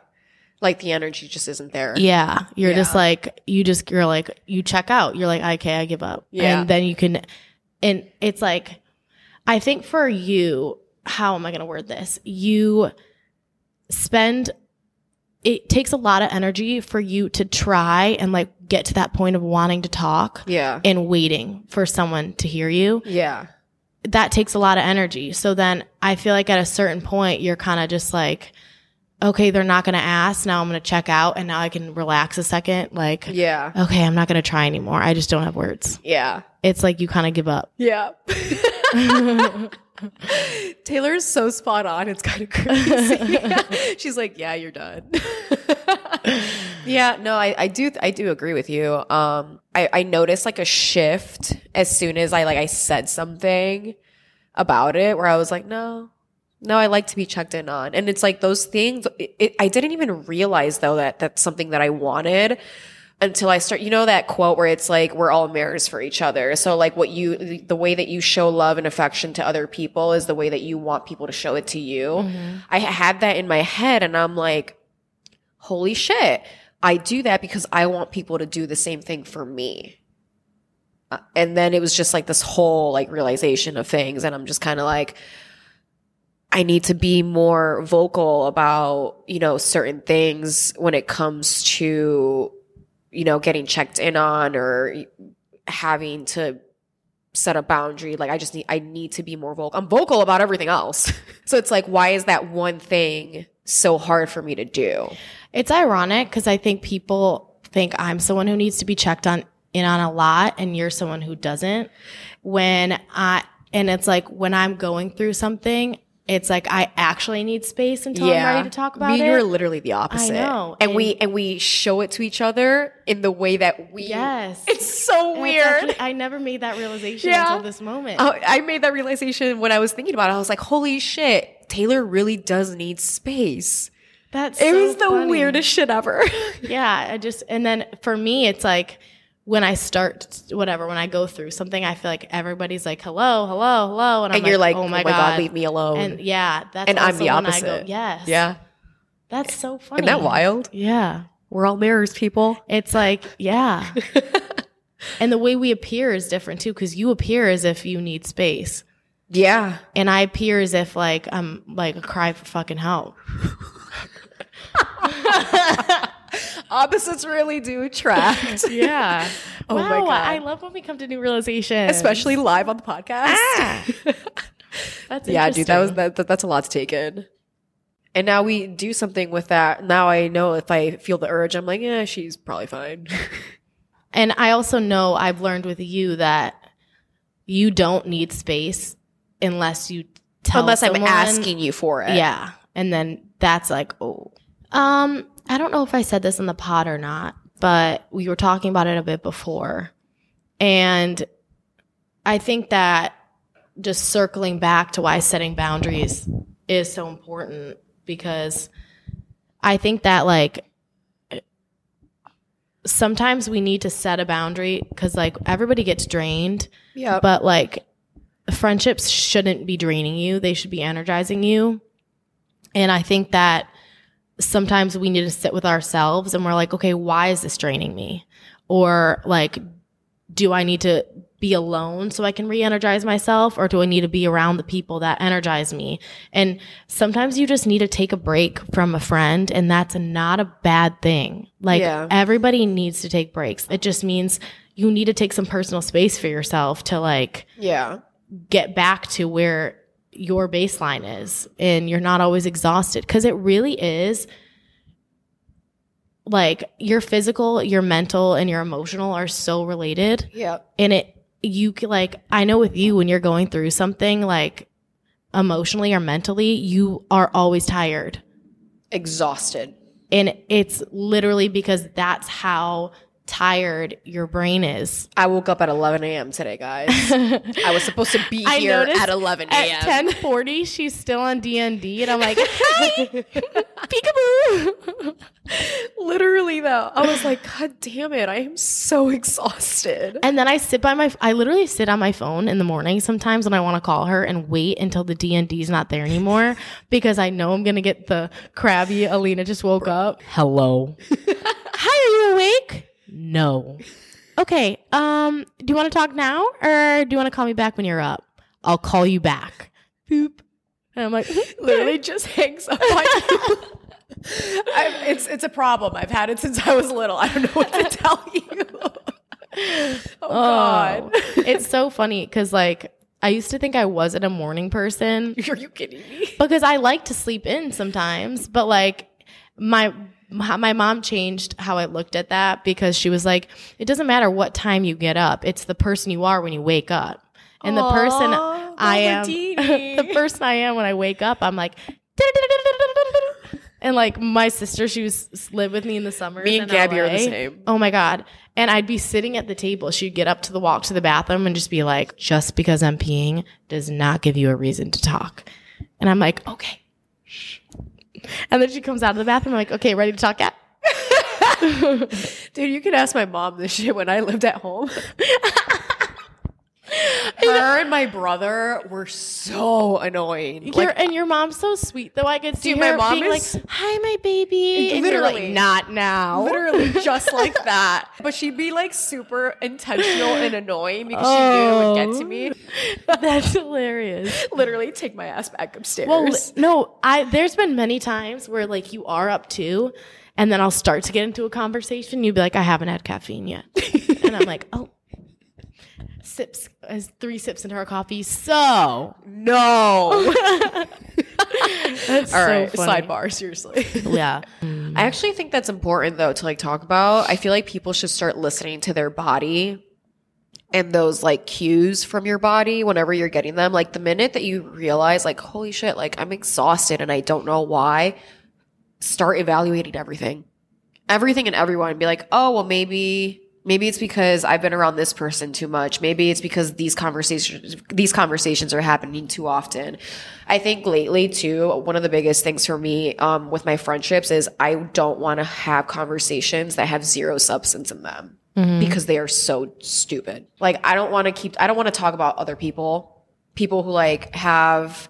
Like the energy just isn't there. Yeah. You're yeah. just like, you just, you're like, you check out. You're like, okay, I give up. Yeah. And then you can, and it's like, I think for you, how am I going to word this? You spend it takes a lot of energy for you to try and like get to that point of wanting to talk. Yeah. And waiting for someone to hear you. Yeah. That takes a lot of energy. So then I feel like at a certain point, you're kind of just like, okay, they're not going to ask. Now I'm going to check out and now I can relax a second. Like, yeah. Okay, I'm not going to try anymore. I just don't have words. Yeah. It's like you kind of give up. Yeah. Taylor is so spot on. It's kind of crazy. She's like, yeah, you're done. yeah, no, I, I do, I do agree with you. Um, I, I noticed like a shift as soon as I like, I said something about it where I was like, no, no, I like to be checked in on. And it's like those things, it, it, I didn't even realize though that that's something that I wanted until I start, you know, that quote where it's like, we're all mirrors for each other. So like what you, the way that you show love and affection to other people is the way that you want people to show it to you. Mm-hmm. I had that in my head and I'm like, holy shit. I do that because I want people to do the same thing for me. Uh, and then it was just like this whole like realization of things. And I'm just kind of like, I need to be more vocal about, you know, certain things when it comes to you know, getting checked in on or having to set a boundary. Like I just need, I need to be more vocal. I'm vocal about everything else. so it's like, why is that one thing so hard for me to do? It's ironic because I think people think I'm someone who needs to be checked on in on a lot and you're someone who doesn't. When I, and it's like when I'm going through something, it's like I actually need space until I'm ready to talk about Me it. and you are literally the opposite. I know, And, and- we and we show it to each other in the way that we yes. It's so And it's weird. actually- I never made that realization Yeah. until this moment. Uh, I made that realization when I was thinking about it. I was like, holy shit, Taylor really does need space. That's It so was the funny. weirdest shit ever. Yeah, I just and then for me, it's like when I start whatever when I go through something, I feel like everybody's like, "Hello, hello, hello," and I'm and you're like, "Oh my oh god, leave me alone. And yeah, that's And I'm the opposite. I go, yes, yeah. that's so funny. Isn't that wild? Yeah, We're all mirrors, people. it's like yeah, and the way we appear is different too because you appear as if you need space, Yeah. and I appear as if like I'm like a cry for fucking help. Opposites really do attract. Yeah. Oh wow, my God. I love when we come to new realizations, Especially live on the podcast. That's yeah, dude, that was that, that- that's a lot to take in. And now we do something with that. Now I know if I feel the urge, I'm like, yeah, she's probably fine. And I also know I've learned with you that you don't need space unless you tell Unless I'm asking you for it. Yeah. And then that's like, oh. Um, I don't know if I said this in the pod or not, but we were talking about it a bit before. And I think that just circling back to why setting boundaries is so important because I think that like sometimes we need to set a boundary because like everybody gets drained Yeah. but like friendships shouldn't be draining you they should be energizing you and i think that sometimes we need to sit with ourselves and we're like okay why is this draining me? Or like do i need to be alone so i can re-energize myself? Or do i need to be around the people that energize me? And sometimes you just need to take a break from a friend and that's not a bad thing. Like Yeah. everybody needs to take breaks. It just means you need to take some personal space for yourself to like yeah. get back to where your baseline is and you're not always exhausted because it really is like your physical your mental and your emotional are so related Yeah. and it you like i know with you when you're going through something like emotionally or mentally you are always tired Exhausted. and it's literally because that's how tired your brain is I woke up at 11 a.m. today, guys. I was supposed to be I here at 11 At a.m. ten forty, she's still on D and D, and I'm like, "Hi, peekaboo." Literally, though, I was like, God damn it, I am so exhausted. and then I sit by my, I literally sit on my phone in the morning sometimes when I want to call her and wait until the D and D's not there anymore because I know I'm gonna get the crabby. Alina just woke up. Hello. Hi, are you awake? No. Okay. Um. Do you want to talk now, or do you want to call me back when you're up? I'll call you back. Boop. And I'm like, Literally just hangs up on you. It's it's a problem. I've had it since I was little. I don't know what to tell you. oh, God. Oh, it's so funny because like I used to think I wasn't a morning person Are you kidding me? because I like to sleep in sometimes, but like my my mom changed how I looked at that because she was like, it doesn't matter what time you get up; it's the person you are when you wake up. And the person I am, the person I am when I wake up, I'm like. And like my sister, she was lived with me in the summer. Me and Gabby are the same. Oh my god! And I'd be sitting at the table. She'd get up to the walk to the bathroom and just be like, "Just because I'm peeing does not give you a reason to talk." And I'm like, "Okay." Shh. And then she comes out of the bathroom. I'm like, "Okay, ready to talk yet?" Dude, you could ask my mom this shit when I lived at home. Her and my brother were so annoying. Like, and your mom's so sweet, though. I could see Dude, my her mom being is- like, "Hi, my baby," and Literally. like, "Not now." literally just like that. But she'd be like super intentional and annoying because she knew it would get to me. Oh. That's hilarious. Literally take my ass back upstairs. Well, no, I there's been many times where like you are up too, and then I'll start to get into a conversation. You'd be like, "I haven't had caffeine yet," and I'm like, "Oh." Sips, as three sips into her coffee. So no. that's All right, so funny. sidebar, seriously. Yeah, I actually think that's important though to like talk about. I feel like people should start listening to their body and those like cues from your body whenever you're getting them. Like the minute that you realize, like, holy shit, like I'm exhausted and I don't know why, start evaluating everything. Everything and everyone. Be like, oh, well, maybe maybe it's because I've been around this person too much. Maybe it's because these conversations these conversations are happening too often. I think lately too, one of the biggest things for me um, with my friendships is I don't want to have conversations that have zero substance in them because they are so stupid. Like I don't want to keep I don't want to talk about other people, people who like have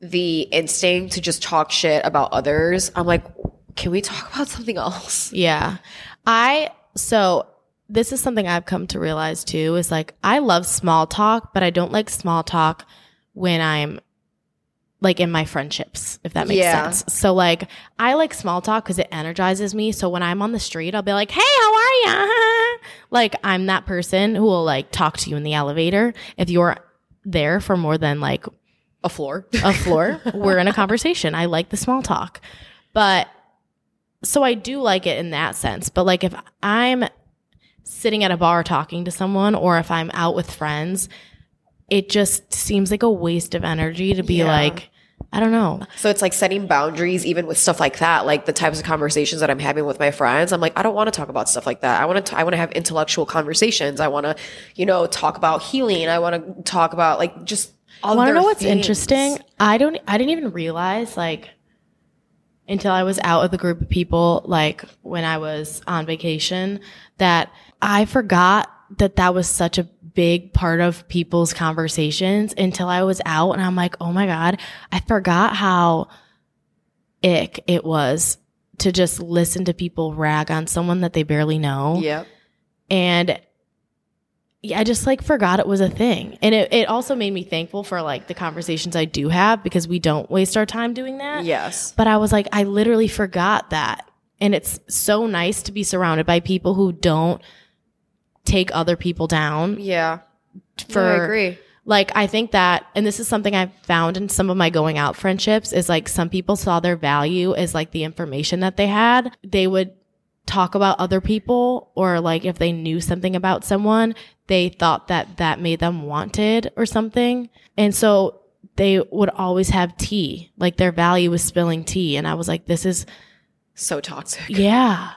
the instinct to just talk shit about others. I'm like, can we talk about something else? Yeah. I, so this is something I've come to realize too is like, I love small talk, but I don't like small talk when I'm like in my friendships, if that makes Yeah. sense. So like, I like small talk because it energizes me. So when I'm on the street, I'll be like, hey, how are you? like, I'm that person who will like talk to you in the elevator. If you're there for more than like A floor. a floor. We're in a conversation. I like the small talk. But so I do like it in that sense. But like if I'm sitting at a bar talking to someone or if I'm out with friends, it just seems like a waste of energy to be Yeah. like, I don't know. So it's like setting boundaries, even with stuff like that, like the types of conversations that I'm having with my friends. I'm like, I don't want to talk about stuff like that. I want to, I want to have intellectual conversations. I want to, you know, talk about healing. I want to talk about like just. Want to know what's things. interesting? I don't. I didn't even realize like until I was out with a group of people, like when I was on vacation, that I forgot that that was such a big part of people's conversations until I was out, and I'm like, oh my god, I forgot how ick it was to just listen to people rag on someone that they barely know Yep. and yeah, I just like forgot it was a thing. And it, it also made me thankful for like the conversations I do have because we don't waste our time doing that. Yes. But I was like, I literally forgot that. And it's so nice to be surrounded by people who don't take other people down Yeah. for No, I agree. like I think that and this is something I've found in some of my going out friendships is like some people saw their value as like the information that they had. They would talk about other people or like if they knew something about someone, they thought that that made them wanted or something. And so they would always have tea. Like their value was spilling tea and I was like this is So toxic. yeah.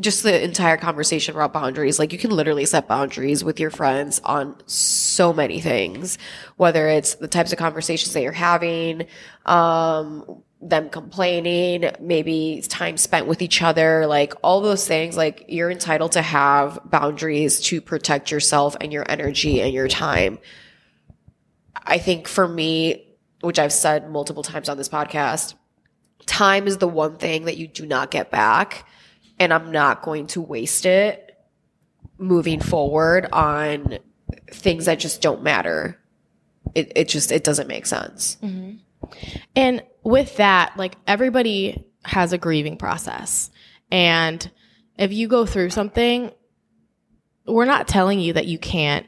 Just the entire conversation about boundaries. Like you can literally set boundaries with your friends on so many things, whether it's the types of conversations that you're having, um, them complaining, maybe time spent with each other, like all those things. Like you're entitled to have boundaries to protect yourself and your energy and your time. I think for me, which I've said multiple times on this podcast, time is the one thing that you do not get back and I'm not going to waste it moving forward on things that just don't matter. It, it just it doesn't make sense. Mm-hmm. And with that, like everybody has a grieving process. And if you go through something, we're not telling you that you can't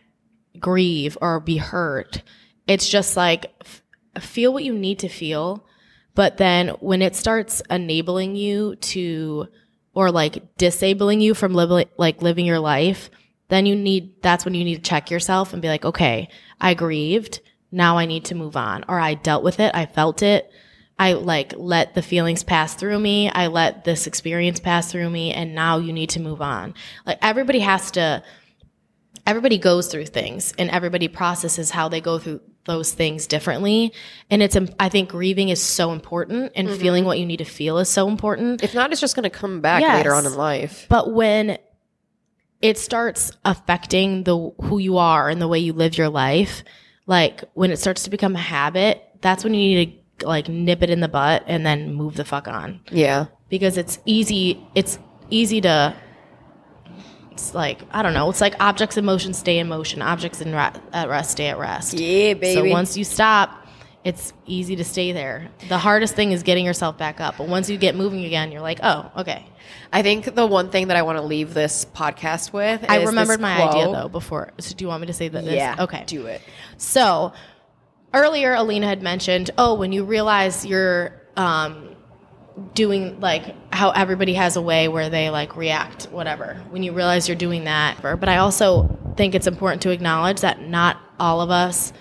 grieve or be hurt. It's just like f- feel what you need to feel. But then when it starts enabling you to, or like disabling you from living, like living your life, then you need, that's when you need to check yourself and be like, okay, I grieved. Now I need to move on. Or I dealt with it. I felt it. I like let the feelings pass through me. I let this experience pass through me. And now you need to move on. Like everybody has to, everybody goes through things and everybody processes how they go through those things differently. And it's, I think grieving is so important and mm-hmm. feeling what you need to feel is so important. If not, it's just going to come back Yes. later on in life. But when it starts affecting the who you are and the way you live your life, like when it starts to become a habit, that's when you need to like nip it in the butt and then move the fuck on. Yeah. Because it's easy it's easy to it's like I don't know, it's like objects in motion stay in motion, objects in ra- at rest stay at rest. Yeah, baby. So once you stop, it's easy to stay there. The hardest thing is getting yourself back up. But once you get moving again, you're like, oh, okay. I think the one thing that I want to leave this podcast with I is remembered my idea though before. So do you want me to say that? This? Yeah. Okay. Do it. So earlier, Alina had mentioned, oh, when you realize you're um, doing like how everybody has a way where they like react, whatever. When you realize you're doing that, but I also think it's important to acknowledge that not all of us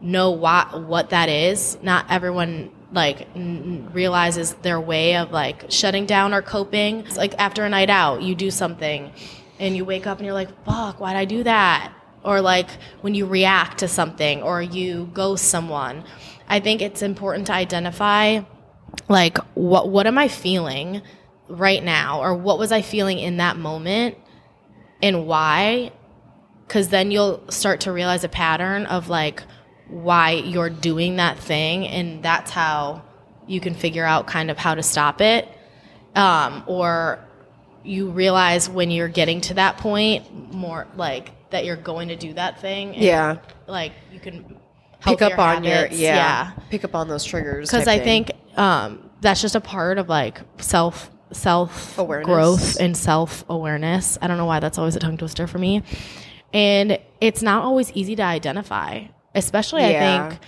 know what what that is. Not everyone like n- realizes their way of like shutting down or coping. It's like after a night out, you do something and you wake up and you're like, "Fuck, why'd I do that?" Or like when you react to something or you ghost someone. I think it's important to identify like what what am I feeling right now? Or what was I feeling in that moment? And why? Cuz then you'll start to realize a pattern of like why you're doing that thing. And that's how you can figure out kind of how to stop it. Um, or you realize when you're getting to that point more like that you're going to do that thing. And, Yeah. like you can Pick up on habits. your yeah, Pick up on those triggers. because I thing. think um, that's just a part of like self self Awareness. growth and self awareness. I don't know why that's always a tongue twister for me, and it's not always easy to identify, especially Yeah. I think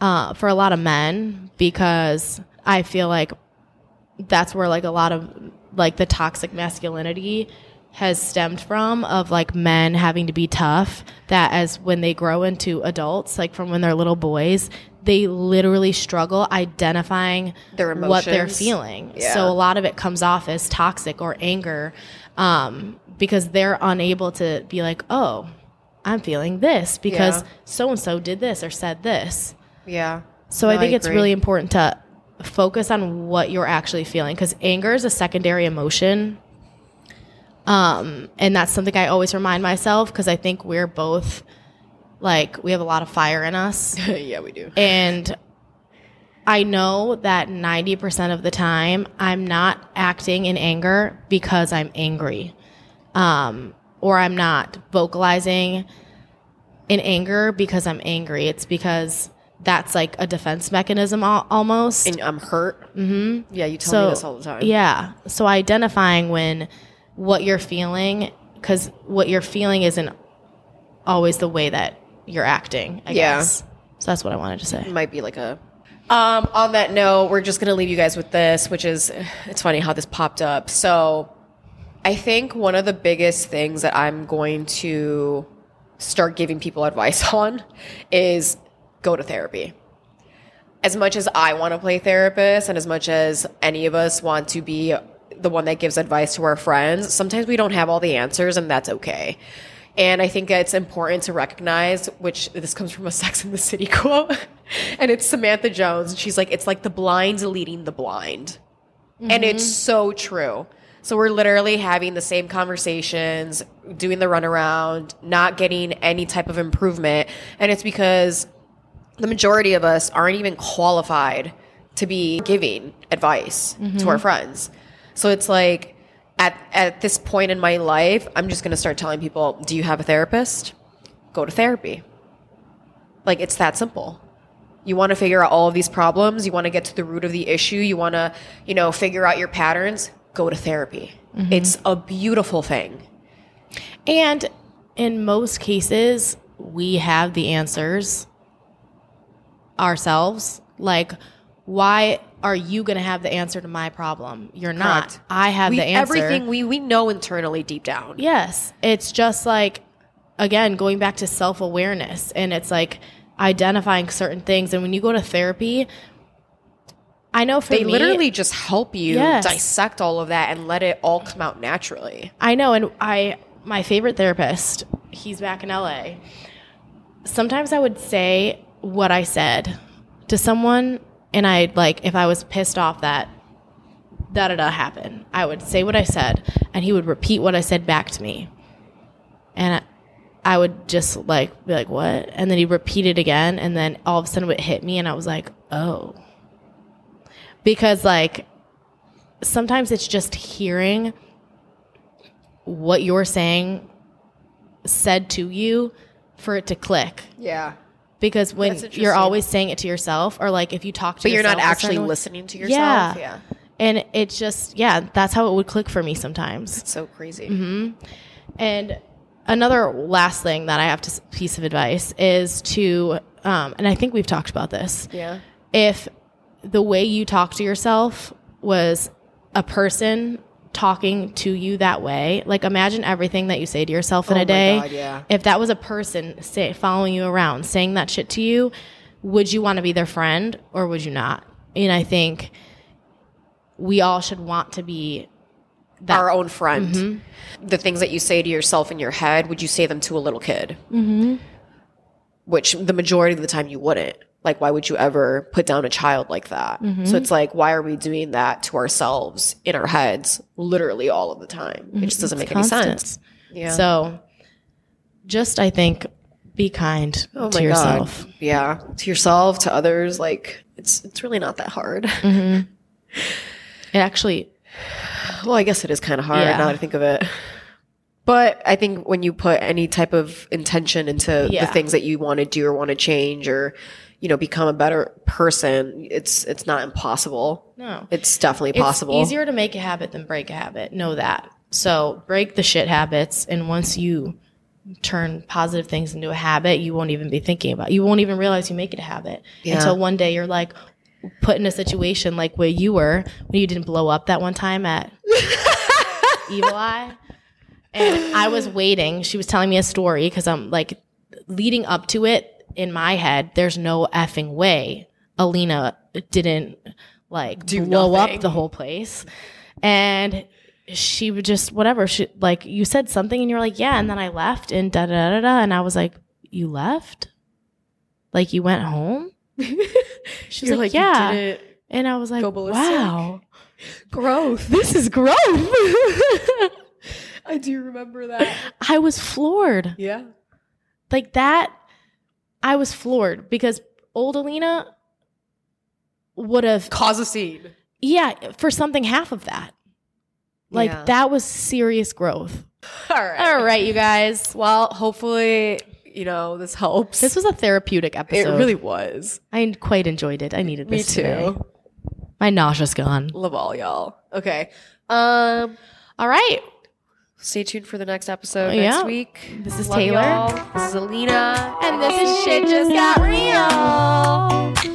uh, for a lot of men because I feel like that's where like a lot of like the toxic masculinity has stemmed from of like men having to be tough that as when they grow into adults like from when they're little boys they literally struggle identifying Their what they're feeling Yeah. so a lot of it comes off as toxic or anger um, because they're unable to be like oh i'm feeling this because so and so did this or said this yeah. so No, I think it's really important to focus on what you're actually feeling because anger is a secondary emotion. Um, and that's something I always remind myself because I think we're both like we have a lot of fire in us. yeah, we do. and I know that 90% of the time I'm not acting in anger because I'm angry. Um, or I'm not vocalizing in anger because I'm angry. It's because that's like a defense mechanism al- almost. And I'm hurt. Mm-hmm. Yeah, you tell me this all the time. Yeah. So identifying when what you're feeling, because what you're feeling isn't always the way that you're acting, I Yeah. guess. So that's what I wanted to say. It might be like a um on that note we're just gonna leave you guys with this which is it's funny how this popped up so i think one of the biggest things that i'm going to start giving people advice on is go to therapy as much as i want to play therapist and as much as any of us want to be the one that gives advice to our friends sometimes we don't have all the answers and that's okay and I think it's important to recognize, which this comes from a Sex in the City quote, and it's Samantha Jones. And she's like, it's like the blind leading the blind. And it's mm-hmm. so true. So we're literally having the same conversations, doing the runaround, not getting any type of improvement. And it's because the majority of us aren't even qualified to be giving advice to our mm-hmm. friends. So it's like at at this point in my life, I'm just going to start telling people, "Do you have a therapist? Go to therapy." Like it's that simple. You want to figure out all of these problems, you want to get to the root of the issue, you want to, you know, figure out your patterns, go to therapy. Mm-hmm. It's a beautiful thing. And in most cases, we have the answers ourselves. Like, why are you going to have the answer to my problem? You're not. Correct. I have We, the answer. everything we we know internally deep down. Yes. It's just like, again, going back to self awareness and it's like identifying certain things. And when you go to therapy, I know for They me, literally just help you Yes. dissect all of that and let it all come out naturally. I know, and I my favorite therapist, he's back in LA. Sometimes I would say what I said to someone, and I'd like if I was pissed off that da da da happened, I would say what I said, and he would repeat what I said back to me, and I, I would just like be like what, and then he'd repeat it again, and then all of a sudden it hit me, and I was like oh, because like sometimes it's just hearing what you're saying said to you for it to click. Yeah. Because when you're always saying it to yourself, or like if you talk to But you're not actually listening to yourself. Yeah. yeah And it's just, yeah, that's how it would click for me sometimes. It's so crazy. And another last thing that I have to piece of advice is to, um, and I think we've talked about this. Yeah. If the way you talk to yourself was a person talking to you that way, like imagine everything that you say to yourself in Oh a day. God, yeah. If that was a person say, following you around saying that shit to you, would you want to be their friend or would you not? And I think we all should want to be that. Our own friend. The things that you say to yourself in your head, would you say them to a little kid? Mm-hmm. Which the majority of the time you wouldn't. Like, why would you ever put down a child like that? Mm-hmm. So it's like, why are we doing that to ourselves in our heads literally all of the time? It just mm-hmm. doesn't make any sense. Yeah. So just, I think, be kind Oh to yourself. God. Yeah. To yourself, to others. Like, it's it's really not that hard. Mm-hmm. It actually, Well, I guess it is kind of hard Yeah. now that I think of it. But I think when you put any type of intention into Yeah. the things that you want to do or want to change or, you know, become a better person, it's it's not impossible. no. It's definitely possible. It's easier to make a habit than break a habit. Know that. So break the shit habits, and once you turn positive things into a habit, you won't even be thinking about. You won't even realize you make it a habit Yeah. until one day you're like put in a situation like where you were when you didn't blow up that one time at Evil Eye. And I was waiting. She was telling me a story because I'm like leading up to it in my head. There's no effing way Alina didn't like Do blow nothing. up the whole place. And she would just whatever. She like you said something and you're like yeah, and then I left and da da da da, and I was like you left, like you went home. She's You're like, yeah, and I was like wow, growth. this is growth. I do remember that. I was floored. Yeah. like that i was floored because old alina would have Cause a scene. yeah for something half of that like Yeah. that was serious growth All right. all right you guys Well, hopefully, you know, this helps. this was a therapeutic episode. it really was. i quite enjoyed it i needed Me this too. today. my nausea's gone Love all y'all. Okay. Um all right Stay tuned for the next episode Oh, next yeah. week. This is Love Taylor. y'all. This is Alina. and this is shit just got real